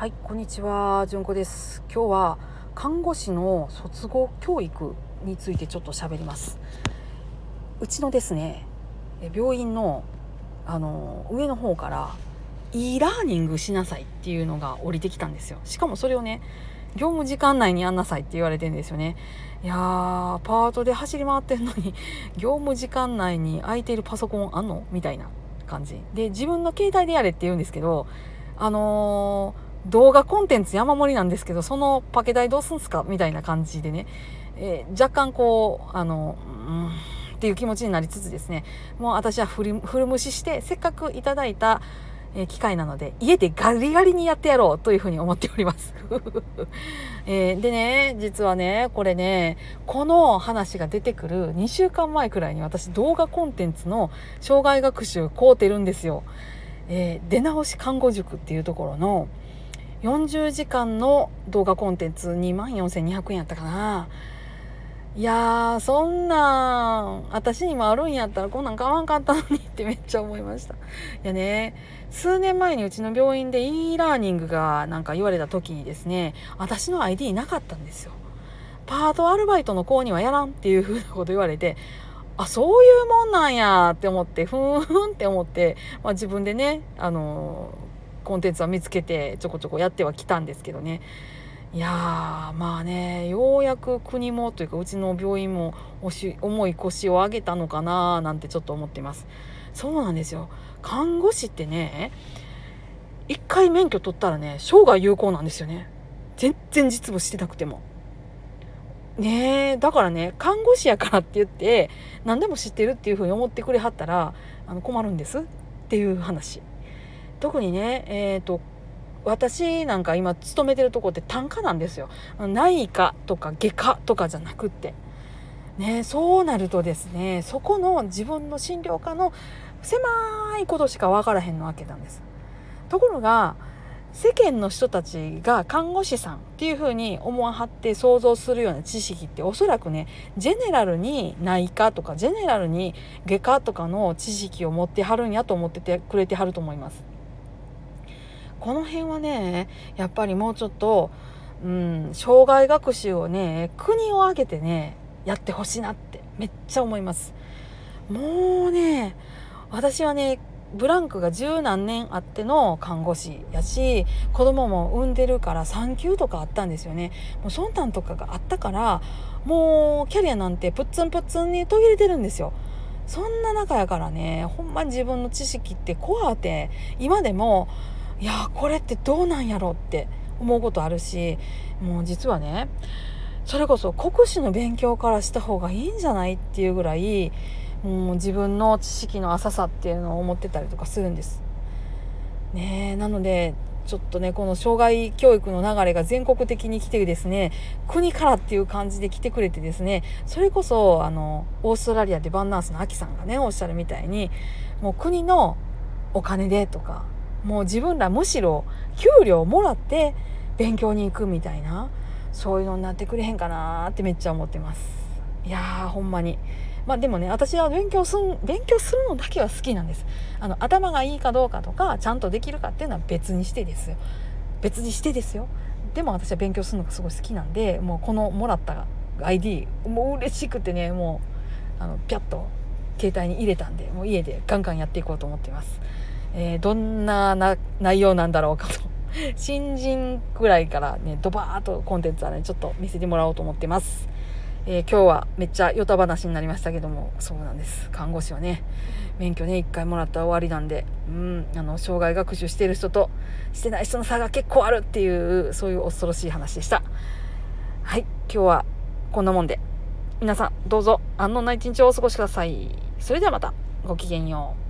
はい、こんにちは、じゅんこです。今日は看護師の卒業教育についてちょっと喋ります。うちのですね、え病院のあの上の方から e ラーニングしなさいっていうのが降りてきたんですよ。しかもそれをね、業務時間内にやんなさいって言われてるんですよね。いやー、パートで走り回ってんのに 業務時間内に空いているパソコンあんの？みたいな感じで自分の携帯でやれって言うんですけどあのー動画コンテンツ山盛りなんですけどそのパケ代どうすんすか？みたいな感じでね、えー若干こうあのうんっていう気持ちになりつつですねもう私は振る無視してせっかくいただいたえー機会なので家でガリガリにやってやろうというふうに思っております。えーでね実はねこれねこの話が出てくる2週間前くらいに私動画コンテンツの障害学習買うてるんですよ。えー出直し看護塾っていうところの40時間の動画コンテンツ2万4200円やったかな。いやーそんなん私にもあるんやったらこんなん買わんかったのにってめっちゃ思いました。いやね数年前にうちの病院で e ラーニングがなんか言われた時にですね私の ID なかったんですよ。パートアルバイトの子にはやらんっていうふうなこと言われてあそういうもんなんやって思ってふーんって思って、まあ、自分でねあのコンテンツは見つけてちょこちょこやってはきたんですけどね。いやーまあねようやく国もというかうちの病院も重い腰を上げたのかななんてちょっと思ってます。そうなんですよ。看護師ってね一回免許取ったらね生涯有効なんですよね。全然実務してなくても。ねえだからね看護師やからって言って何でも知ってるっていうふうに思ってくれはったらあの困るんですっていう話。特にねえっ、と私なんか今勤めてるとこって単科なんですよ。内科とか外科とかじゃなくって。ねそうなるとですねそこの自分の診療科の狭いことしか分からへんのわけなんです。ところが世間の人たちが看護師さんっていうふうに思わはって想像するような知識っておそらくねジェネラルに内科とかジェネラルに外科とかの知識を持ってはるんやと思っててくれてはると思います。この辺はねやっぱりもうちょっと、うん、障害学習をね国を挙げてねやってほしいなってめっちゃ思います。もうね私はねブランクが十何年あっての看護師やし子供も産んでるから産休とかあったんですよねもうそんなんとかがあったからもうキャリアなんてプッツンプッツンに途切れてるんですよそんな中やからねほんまに自分の知識ってコアって今でもいやこれってどうなんやろって思うことあるしもう実はねそれこそ国試の勉強からした方がいいんじゃないっていうぐらいもう自分の知識の浅さっていうのを思ってたりとかするんです。ねなのでちょっとねこの障害教育の流れが全国的に来てですね国からっていう感じで来てくれてですねそれこそあのオーストラリアでバンナースのアキさんがねおっしゃるみたいにもう国のお金でとかもう自分らむしろ給料もらって勉強に行くみたいなそういうのになってくれへんかなってめっちゃ思ってます。いやーほんまに。まあでもね私は勉強すん勉強するのだけは好きなんです。あの頭がいいかどうかとかちゃんとできるかっていうのは別にしてですよ。別にしてですよ。でも私は勉強するのがすごい好きなんでもうこのもらった ID もう嬉しくてねもうあのピャッと携帯に入れたんでもう家でガンガンやっていこうと思っています、えーどんなな内容なんだろうかと。新人くらいからねドバーッとコンテンツはねちょっと見せてもらおうと思ってます。えー今日はめっちゃヨタ話になりましたけどもそうなんです。看護師はね免許ね1回もらったら終わりなんでうんあの障害学習してる人としてない人の差が結構あるっていうそういう恐ろしい話でした。はい今日はこんなもんで。皆さんどうぞ安穏な一日をお過ごしください。それではまたごきげんよう。